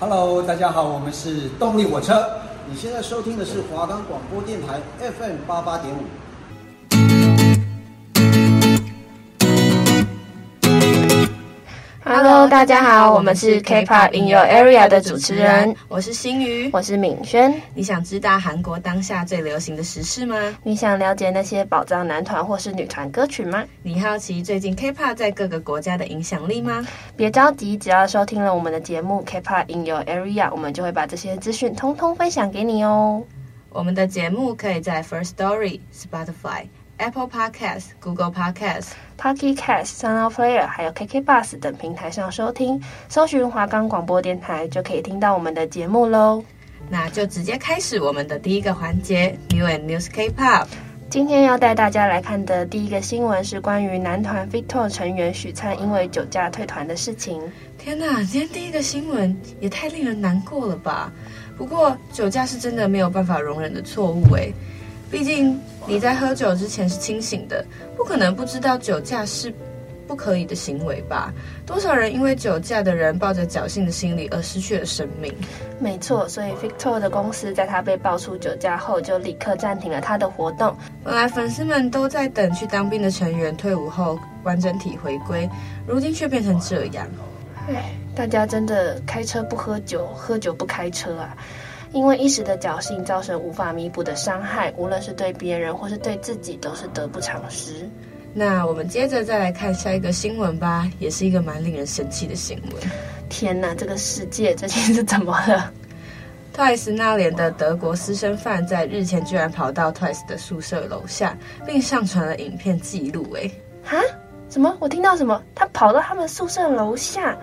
Hello，大家好，我们是动力火车。你现在收听的是华冈广播电台 FM 八八点五。Hello，大家好，我们是 K-pop in your area 的主持人，我是新宇，我是敏轩。你想知道韩国当下最流行的时事吗？你想了解那些宝藏男团或是女团歌曲吗？你好奇最近 K-pop 在各个国家的影响力吗？别着急，只要收听了我们的节目 K-pop in your area，我们就会把这些资讯通通分享给你哦。我们的节目可以在 First Story、Spotify、Apple Podcast、Google Podcast、Pocket Cast、SoundPlayer 还有 KK Bus 等平台上收听，搜寻华冈广播电台就可以听到我们的节目喽。那就直接开始我们的第一个环节 New and News K-pop。今天要带大家来看的第一个新闻是关于男团 VICTOR 成员许灿因为酒驾退团的事情。天哪，今天第一个新闻也太令人难过了吧？不过酒驾是真的没有办法容忍的错误诶。毕竟你在喝酒之前是清醒的，不可能不知道酒驾是不可以的行为吧？多少人因为酒驾的人抱着侥幸的心理而失去了生命？没错，所以 VICTOR 的公司在他被爆出酒驾后，就立刻暂停了他的活动。本来粉丝们都在等去当兵的成员退伍后完整体回归，如今却变成这样。唉，大家真的开车不喝酒，喝酒不开车啊！因为一时的侥幸造成无法弥补的伤害，无论是对别人或是对自己，都是得不偿失。那我们接着再来看下一个新闻吧，也是一个蛮令人生气的新闻。天哪，这个世界最近是怎么了？TWICE 那年的德国私生饭在日前居然跑到 TWICE 的宿舍楼下，并上传了影片记录。哎，哈？什么？我听到什么？他跑到他们宿舍楼下，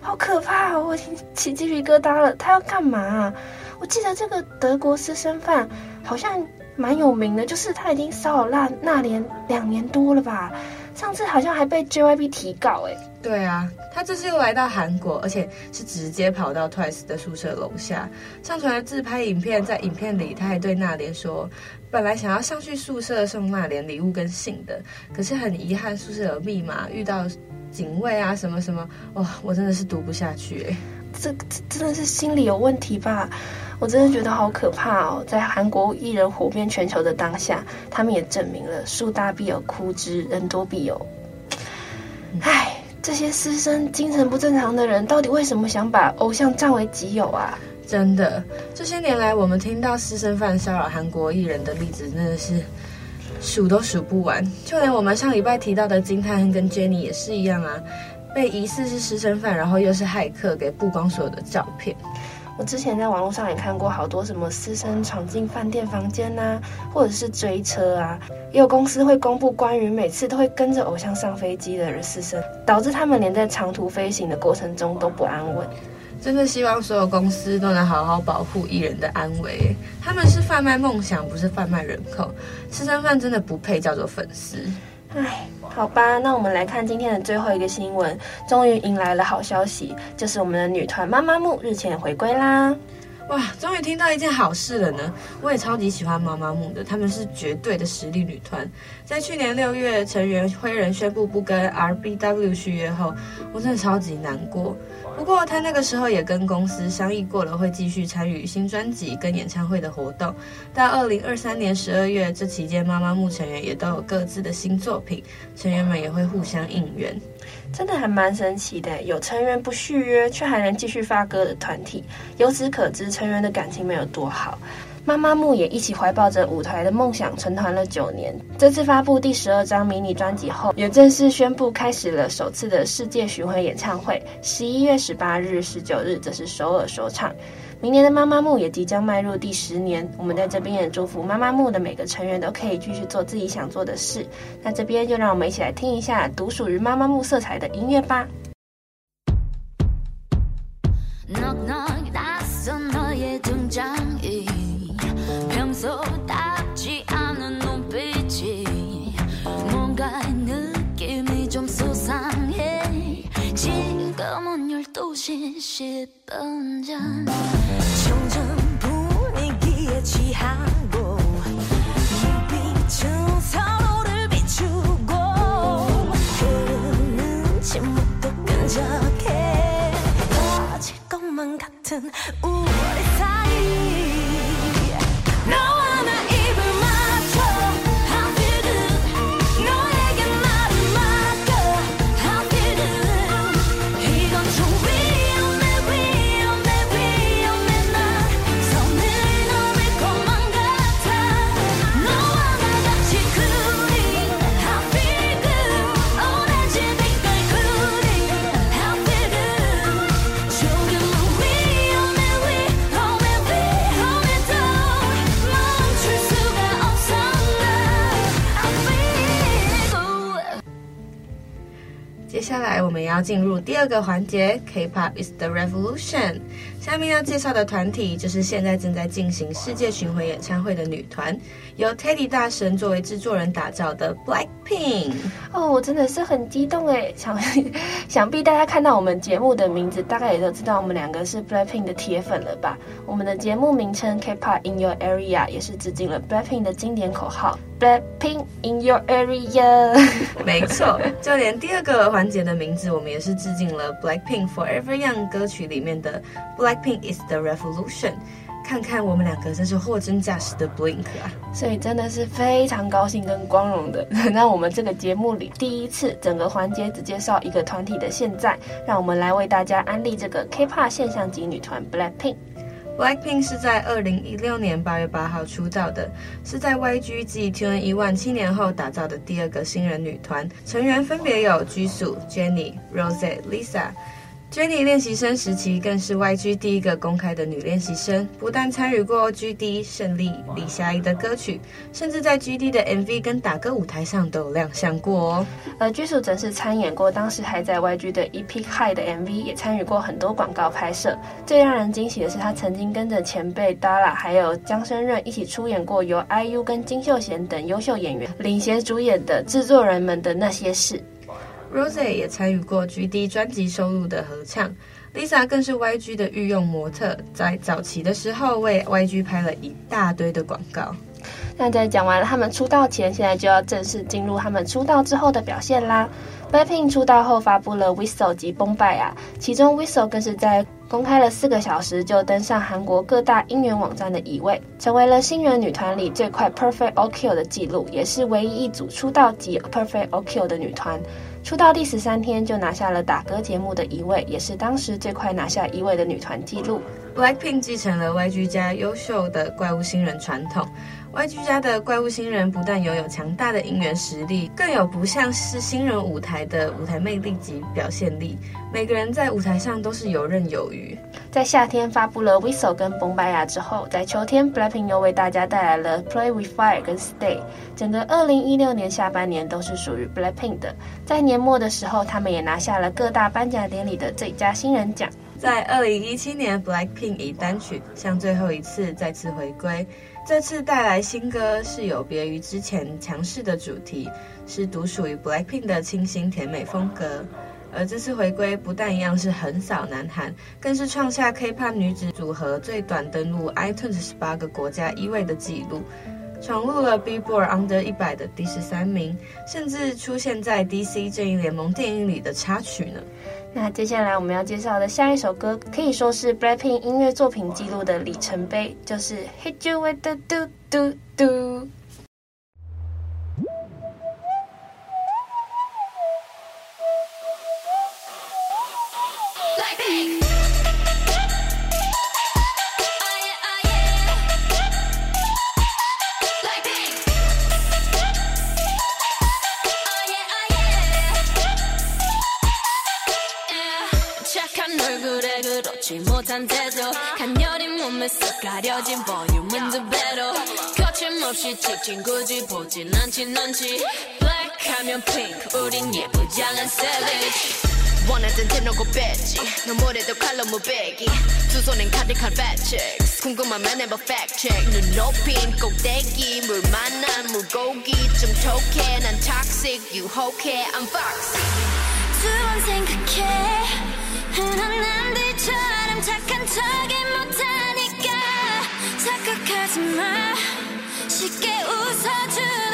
好可怕哦！我听起鸡皮疙瘩了。他要干嘛？我记得这个德国私生饭好像蛮有名的，就是他已经骚扰那那年两年多了吧？上次好像还被 JYP 提告哎。对啊，他这次又来到韩国，而且是直接跑到 TWICE 的宿舍楼下，上传了自拍影片。在影片里，他还对那莲说，本来想要上去宿舍送那莲礼物跟信的，可是很遗憾宿舍有密码，遇到警卫啊什么什么，哇，我真的是读不下去哎。这这真的是心理有问题吧？我真的觉得好可怕哦！在韩国艺人火遍全球的当下，他们也证明了树大必有枯枝，人多必有……唉，这些私生精神不正常的人，到底为什么想把偶像占为己有啊？真的，这些年来我们听到私生饭骚扰韩国艺人的例子，真的是数都数不完。就连我们上礼拜提到的金泰亨跟 Jennie 也是一样啊。被疑似是私生饭，然后又是骇客给曝光所有的照片。我之前在网络上也看过好多什么私生闯进饭店房间呐、啊，或者是追车啊，也有公司会公布关于每次都会跟着偶像上飞机的私生，导致他们连在长途飞行的过程中都不安稳。真的希望所有公司都能好好保护艺人的安危。他们是贩卖梦想，不是贩卖人口。私生饭真的不配叫做粉丝。唉，好吧，那我们来看今天的最后一个新闻，终于迎来了好消息，就是我们的女团妈妈木日前回归啦！哇，终于听到一件好事了呢！我也超级喜欢妈妈木的，他们是绝对的实力女团。在去年六月，成员辉人宣布不跟 RBW 续约后，我真的超级难过。不过他那个时候也跟公司商议过了，会继续参与新专辑跟演唱会的活动。到二零二三年十二月，这期间妈妈木成员也都有各自的新作品，成员们也会互相应援，真的还蛮神奇的。有成员不续约却还能继续发歌的团体，由此可知成员的感情没有多好。妈妈木也一起怀抱着舞台的梦想，成团了九年。这次发布第十二张迷你专辑后，也正式宣布开始了首次的世界巡回演唱会。十一月十八日、十九日则是首尔首场。明年的妈妈木也即将迈入第十年我们在这边也祝福妈妈木的每个成员都可以继续做自己想做的事。那这边就让我们一起来听一下独属于妈妈木色彩的音乐吧。 10분 전. 점점 분위기에 취하고 빛은 서로를 비추고 흐르는 침묵도 끈적해 터질 것만 같은 우리 사이. 进入第二个环节，K-pop is the revolution。下面要介绍的团体就是现在正在进行世界巡回演唱会的女团，由 Teddy 大神作为制作人打造的 Blackpink。哦，我真的是很激动诶，想 想必大家看到我们节目的名字，大概也都知道我们两个是 Blackpink 的铁粉了吧？我们的节目名称 K-pop in your area 也是致敬了 Blackpink 的经典口号 Blackpink in your area。没错，就连第二个环节的名字，我们也是致敬了 Blackpink Forever Young 歌曲里面的 Black。Pink is the revolution，看看我们两个真是货真价实的 Blink 啊！所以真的是非常高兴跟光荣的，让我们这个节目里第一次整个环节只介绍一个团体的现在，让我们来为大家安利这个 K-pop 现象级女团 Blackpink。Blackpink 是在二零一六年八月八号出道的，是在 YG 继 2NE1 七年后打造的第二个新人女团，成员分别有 Jisoo、Jennie、Rose、Lisa。Jennie 练习生时期更是 YG 第一个公开的女练习生，不但参与过 GD 胜利李霞怡的歌曲，甚至在 GD 的 MV 跟打歌舞台上都有亮相过哦。而 Jisoo 则是参演过当时还在 YG 的 EP High 的 MV，也参与过很多广告拍摄。最让人惊喜的是，他曾经跟着前辈 Dara 还有姜升润一起出演过由 IU 跟金秀贤等优秀演员领衔主演的《制作人们的那些事》。Rose 也参与过 GD 专辑收录的合唱，Lisa 更是 YG 的御用模特，在早期的时候为 YG 拍了一大堆的广告。那在讲完了他们出道前，现在就要正式进入他们出道之后的表现啦。Blackpink 出道后发布了 Whistle 及 Boombayah，其中 Whistle 更是在公开了四个小时就登上韩国各大音源网站的乙位，成为了新人女团里最快 Perfect OK 的记录，也是唯一一组出道即 Perfect OK 的女团。出道第十三天就拿下了打歌节目的一位，也是当时最快拿下一位的女团记录。Blackpink 继承了 YG 家优秀的怪物新人传统。YG 家的怪物新人不但拥有强大的音源实力，更有不像是新人舞台的舞台魅力及表现力。每个人在舞台上都是游刃有余。在夏天发布了 Whistle 跟 Boombayah 之后，在秋天 Blackpink 又为大家带来了 Play with Fire 跟 Stay。整个2016年下半年都是属于 Blackpink 的。在年末的时候，他们也拿下了各大颁奖典礼的最佳新人奖。在2017年，Blackpink 以单曲《像最后一次》再次回归。这次带来新歌是有别于之前强势的主题，是独属于 Blackpink 的清新甜美风格。而这次回归不但一样是横扫南韩，更是创下 K-pop 女子组合最短登陆 iTunes 十八个国家一位的纪录，闯入了 Billboard Under 一百的第十三名，甚至出现在 DC 正义联盟电影里的插曲呢。那接下来我们要介绍的下一首歌，可以说是 Blackpink 音乐作品记录的里程碑，就是《Hit You With The Do Do Do》。 쓱 가려진 볼륨은 두 배로 거침없이 찍진 굳이 보진 않지 넌지. 블랙하면 핑크 우린 예쁘장한 savage. 원하던 대놓고 뺐지. 너무래도 칼로 무배기. 두 손엔 가득한 fat 궁금하면 해봐 뭐 fact 눈 높인 꼭대기 물 만난 물고기. 좀 톡해 난 toxic 유혹해 I'm foxy. 두번 생각해. 흔한 남들처럼 착한 척이 못하니 하지마. 쉽게 웃어줘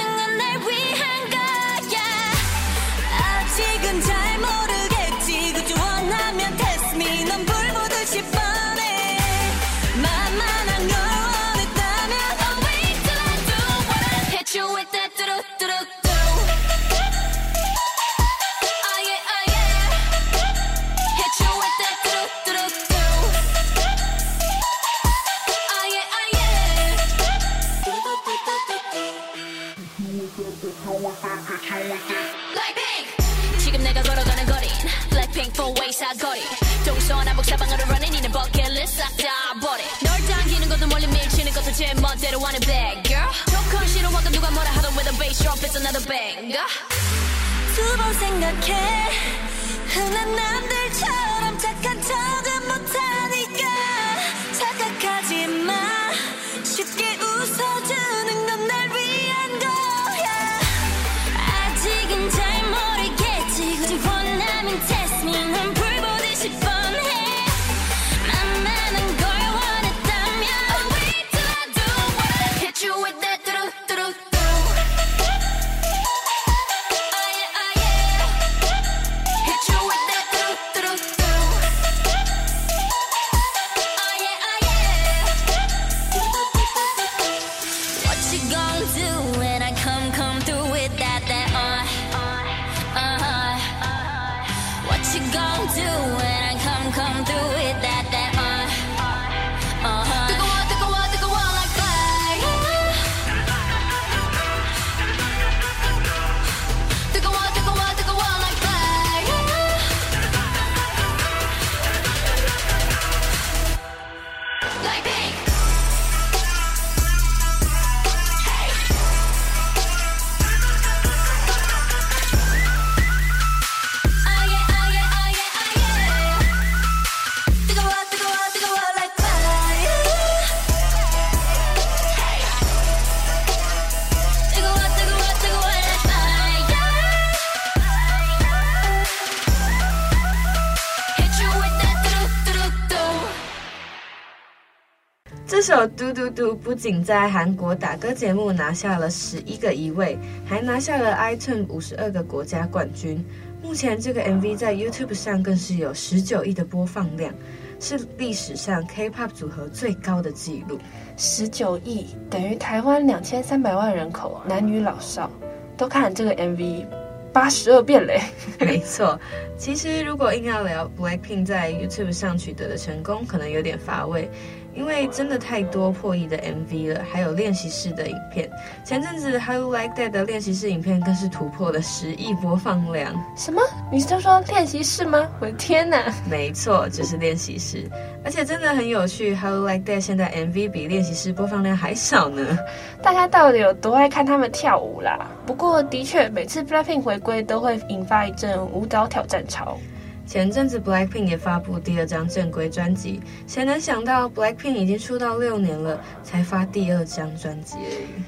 drop it's another banger 두번 생각해 不仅在韩国打歌节目拿下了十一个一位，还拿下了 iTunes 五十二个国家冠军。目前这个 MV 在 YouTube 上更是有十九亿的播放量，是历史上 K-pop 组合最高的纪录。十九亿等于台湾两千三百万人口，男女老少都看了这个 MV 八十二遍嘞。没 错，其实如果硬要聊 Blackpink 在 YouTube 上取得的成功，可能有点乏味。因为真的太多破亿的 MV 了，还有练习室的影片。前阵子 How You Like That 的练习室影片更是突破了十亿播放量。什么？你是说练习室吗？我的天哪！没错，就是练习室，而且真的很有趣。How You Like That 现在 MV 比练习室播放量还少呢。大家到底有多爱看他们跳舞啦？不过的确，每次 Blackpink 回归都会引发一阵舞蹈挑战潮。前阵子 Blackpink 也发布第二张正规专辑，谁能想到 Blackpink 已经出道六年了，才发第二张专辑而已。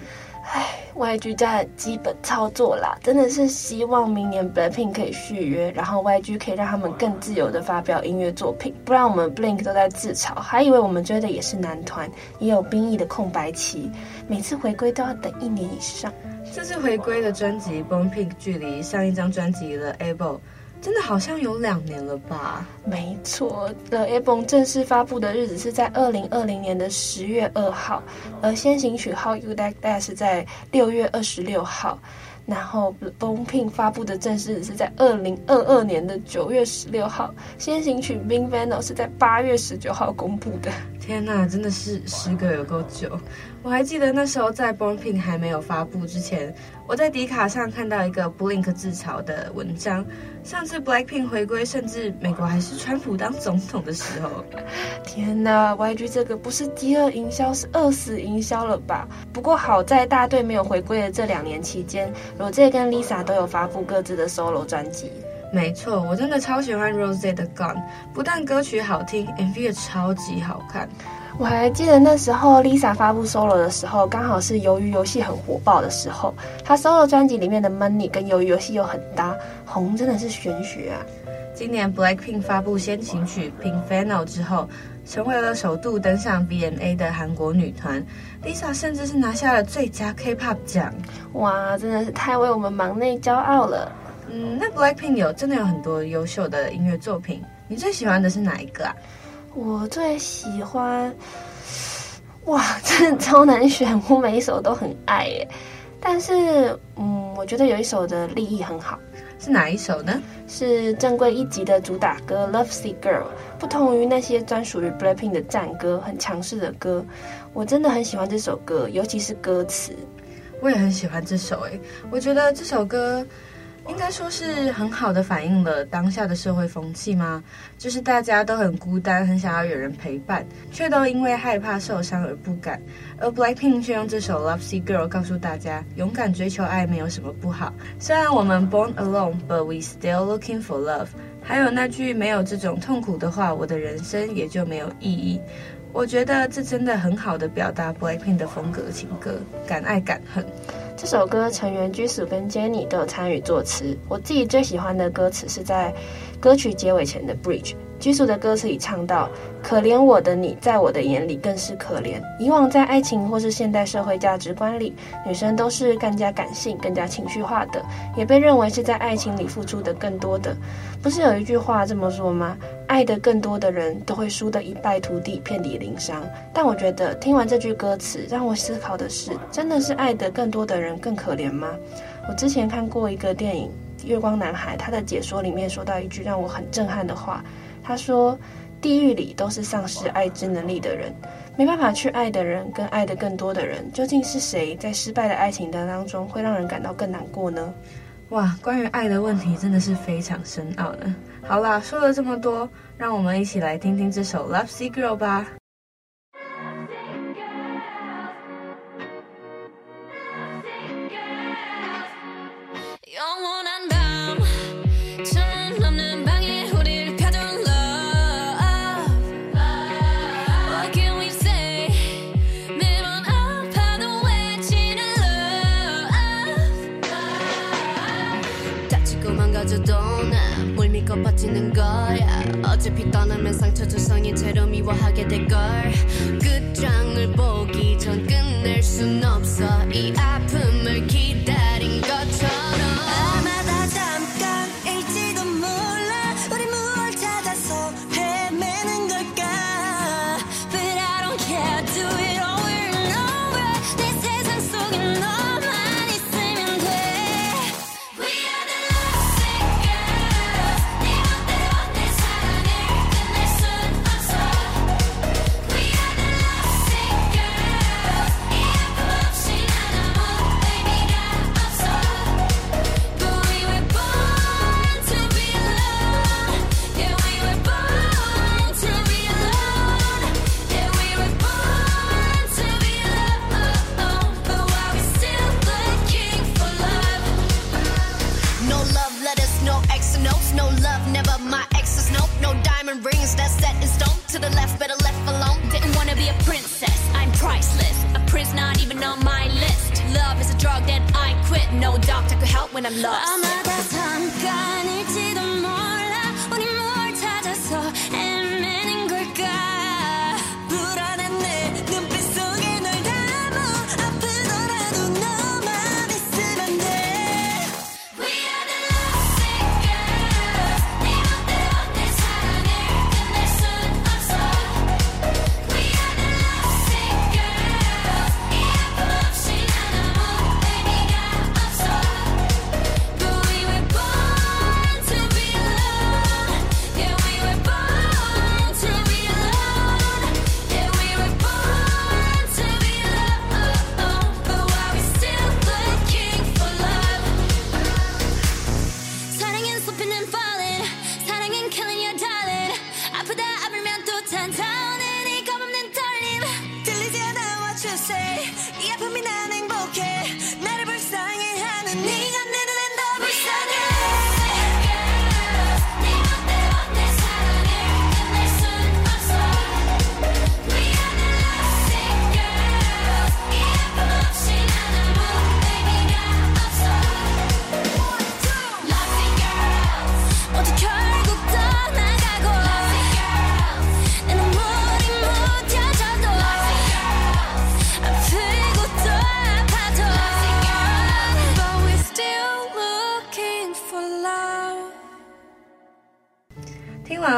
唉，YG 家的基本操作啦，真的是希望明年 Blackpink 可以续约，然后 YG 可以让他们更自由的发表音乐作品，不然我们 Blink 都在自嘲，还以为我们追的也是男团，也有兵役的空白期，每次回归都要等一年以上。这次回归的专辑 Born Pink 距离上一张专辑的 Able 真的好像有两年了吧？没错，The Album 正式发布的日子是在二零二零年的十月二号，而先行曲 How You Like That 是在六月二十六号，然后 Born Pink 发布的正式日是在二零二二年的九月十六号，先行曲 Pink Venom 是在八月十九号公布的。天呐，真的是时隔有够久。我还记得那时候在 bomping 还没有发布之前，我在迪卡上看到一个 Blink 自嘲的文章。上次 Blackpink 回归，甚至美国还是川普当总统的时候。天呐，YG 这个不是饥饿营销，是饿死营销了吧？不过好在大队没有回归的这两年期间，Rosé 跟 Lisa 都有发布各自的 solo 专辑。没错，我真的超喜欢 Rosé 的 Gone，不但歌曲好听，MV 也超级好看。我还记得那时候 Lisa 发布 solo 的时候，刚好是鱿鱼游戏很火爆的时候。她 solo 专辑里面的 Money 跟鱿鱼游戏又很搭，红真的是玄学啊！今年 Blackpink 发布先行曲 Pink Fino 之后，成为了首度登上 BMA 的韩国女团。Lisa 甚至是拿下了最佳 K-pop 奖，哇，真的是太为我们忙内骄傲了。嗯，那 Blackpink 有真的有很多优秀的音乐作品，你最喜欢的是哪一个啊？我最喜欢，哇，真的超难选，我每一首都很爱耶。但是，嗯，我觉得有一首的立意很好，是哪一首呢？是正规一级的主打歌《Love Sick Girl》，不同于那些专属于 Blackpink 的战歌，很强势的歌。我真的很喜欢这首歌，尤其是歌词。我也很喜欢这首诶，我觉得这首歌应该说是很好的反映了当下的社会风气吗？就是大家都很孤单，很想要有人陪伴，却都因为害怕受伤而不敢。而 Blackpink 却用这首 Love's Girl 告诉大家，勇敢追求爱没有什么不好。虽然我们 Born Alone，but we still looking for love。还有那句没有这种痛苦的话，我的人生也就没有意义。我觉得这真的很好的表达 Blackpink 的风格情歌，敢爱敢恨。这首歌成员 Jisoo 跟 Jennie 都有参与作词。我自己最喜欢的歌词是在歌曲结尾前的 Bridge。屈辱的歌词里唱到：“可怜我的你，在我的眼里更是可怜。以往在爱情或是现代社会价值观里，女生都是更加感性、更加情绪化的，也被认为是在爱情里付出的更多的。不是有一句话这么说吗？”爱的更多的人都会输得一败涂地、遍体鳞伤。但我觉得听完这句歌词，让我思考的是：真的是爱的更多的人更可怜吗？我之前看过一个电影《月光男孩》，他的解说里面说到一句让我很震撼的话。他说：“地狱里都是丧失爱之能力的人，没办法去爱的人，跟爱的更多的人，究竟是谁在失败的爱情的当中会让人感到更难过呢？”哇，关于爱的问题真的是非常深奥的。好啦，说了这么多，让我们一起来听听这首《Love Sea Girl》吧。 어차피 떠나면 상처 조성이 채로 미워하게 될걸. 끝장을 보기 전 끝낼 순 없어. 이 아픔을 기다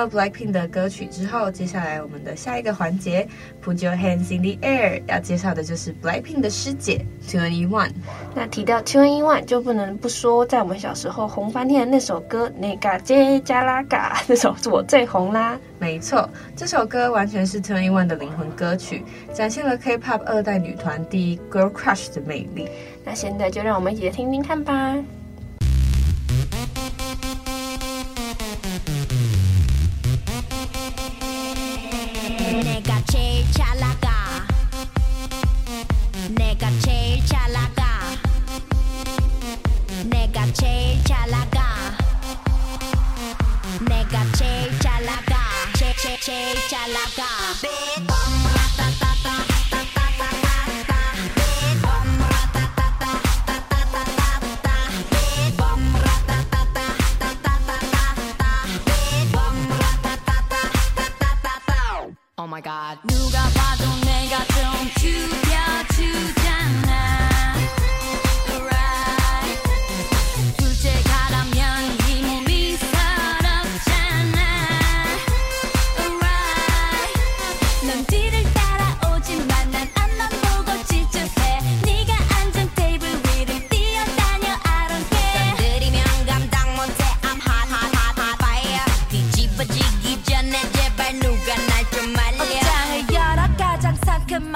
Blackpink 的歌曲之后，接下来我们的下一个环节，Put Your Hands in the Air，要介绍的就是 Blackpink 的师姐 2NE1。那提到 2NE1，就不能不说在我们小时候红翻天的那首歌《那嘎杰加拉嘎》，那首是我最红啦。没错，这首歌完全是 2NE1 的灵魂歌曲，展现了 K-pop 二代女团第一 Girl Crush 的魅力。那现在就让我们一起来听听看吧。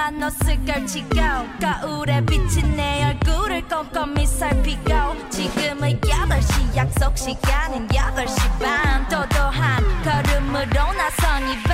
상큼한 옷을 걸치고 거울에 비친 내 얼굴을 꼼꼼히 살피고 지금은 8시 약속 시간은 8시 반. 도도한 걸음으로 나선 이밤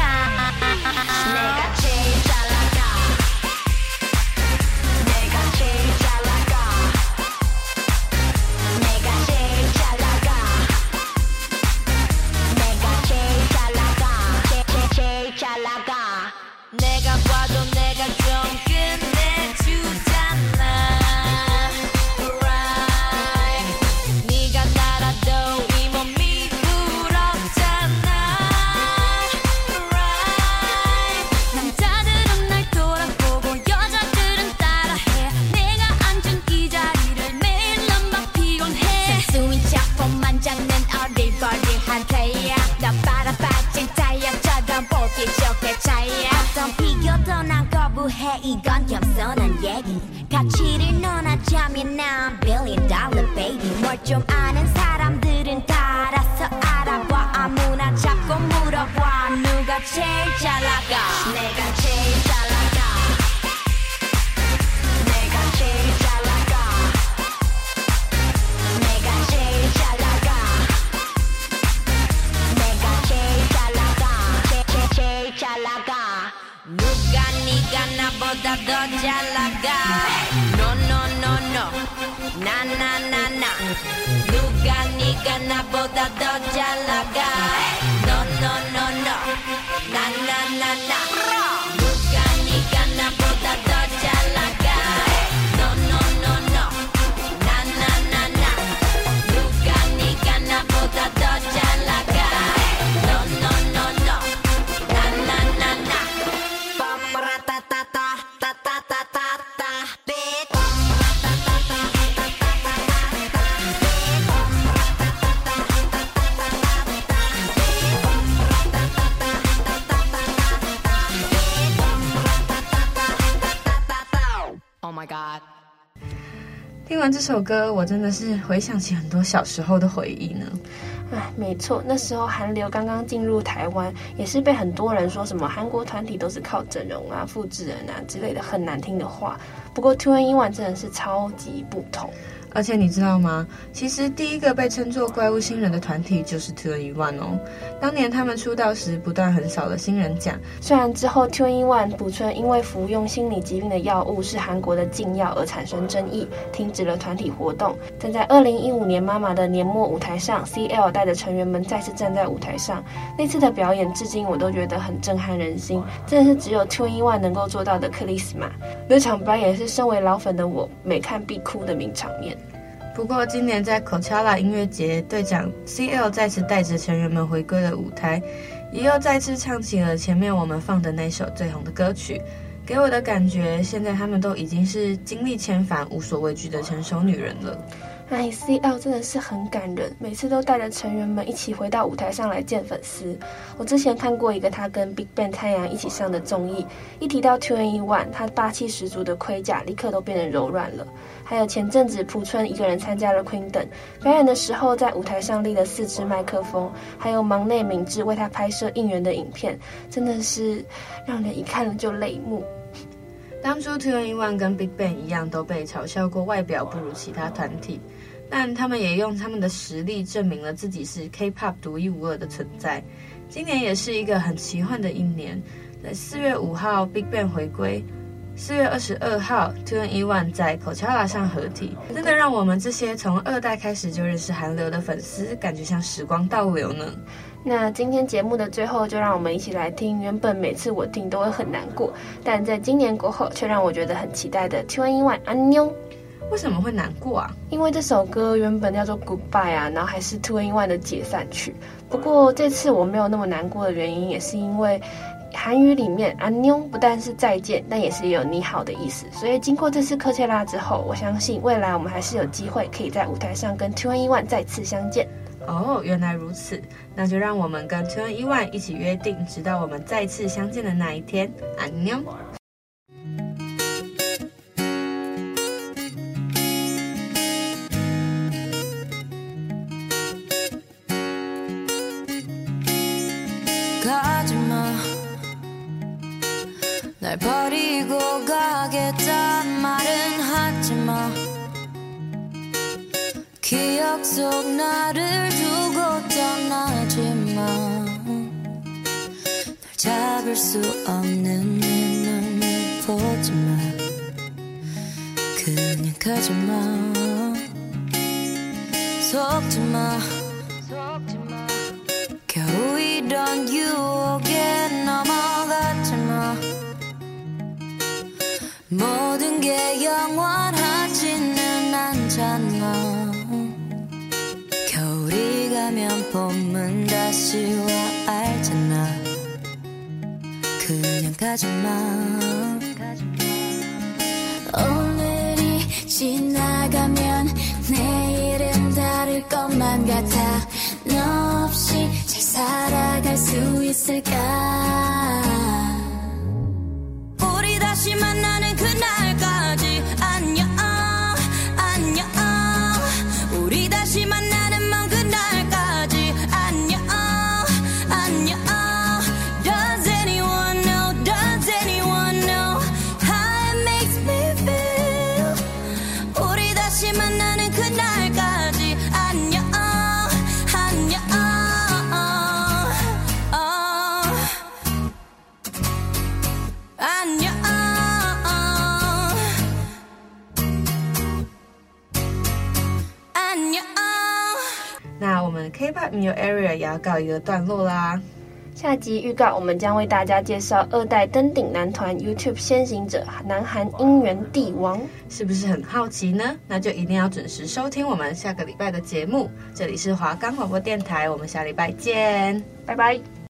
좀 아는 da da 完这首歌，我真的是回想起很多小时候的回忆呢。哎，没错，那时候韩流刚刚进入台湾，也是被很多人说什么韩国团体都是靠整容啊、复制人啊之类的很难听的话。不过 2NE1 真的是超级不同。而且你知道吗？其实第一个被称作怪物新人的团体就是 Twin One 哦。当年他们出道时，不但横扫了新人奖，虽然之后 2NE1 补春因为服用心理疾病的药物是韩国的禁药而产生争议，停止了团体活动。但在二零一五年妈妈的年末舞台上，CL 带着成员们再次站在舞台上，那次的表演至今我都觉得很震撼人心，真的是只有 Twin One 能够做到的克里斯玛。那场表演是身为老粉的我每看必哭的名场面。不过，今年在 Coachella 音乐节，队长 CL 再次带着成员们回归了舞台，也又再次唱起了前面我们放的那首最红的歌曲。给我的感觉，现在他们都已经是经历千帆、无所畏惧的成熟女人了。哎，CL 真的是很感人，每次都带着成员们一起回到舞台上来见粉丝。我之前看过一个他跟 BigBang 太阳一起上的综艺，一提到 2NE1，他霸气十足的盔甲立刻都变得柔软了。还有前阵子朴春一个人参加了 Queendom 表演的时候，在舞台上立了四支麦克风，还有忙内明智为他拍摄应援的影片，真的是让人一看了就泪目。当初 2NE1 跟 BigBang 一样，都被嘲笑过外表不如其他团体。但他们也用他们的实力证明了自己是 K-pop 独一无二的存在。今年也是一个很奇幻的一年，在四月五号 BigBang 回归，四月二十二号 2NE1 在 Coachella 上合体，真的让我们这些从二代开始就认识韩流的粉丝，感觉像时光倒流呢。那今天节目的最后，就让我们一起来听原本每次我听都会很难过，但在今年过后却让我觉得很期待的 2NE1 安妞。为什么会难过啊？因为这首歌原本叫做 Goodbye 啊，然后还是 2NE1 的解散曲。不过这次我没有那么难过的原因，也是因为韩语里面“安妞”不但是再见，但也是有你好的意思。所以经过这次科切拉之后，我相信未来我们还是有机会可以在舞台上跟 2NE1 再次相见。哦，原来如此，那就让我们跟 2NE1 一起约定，直到我们再次相见的那一天。安妞。 기억 속 나를 두고 떠나지만 널 잡을 수 없는 내 눈을 보지만 그냥 가지 마. 속지 마. 싫어 알잖아. 그냥 가지마. 오늘이 지나가면 내일은 다를 것만 같아. 너 없이 잘 살아갈 수 있을까? 要告一个段落啦。下集预告，我们将为大家介绍二代登顶男团 YouTube 先行者南韩音源帝王，是不是很好奇呢？那就一定要准时收听我们下个礼拜的节目。这里是华冈广播电台，我们下礼拜见，拜拜。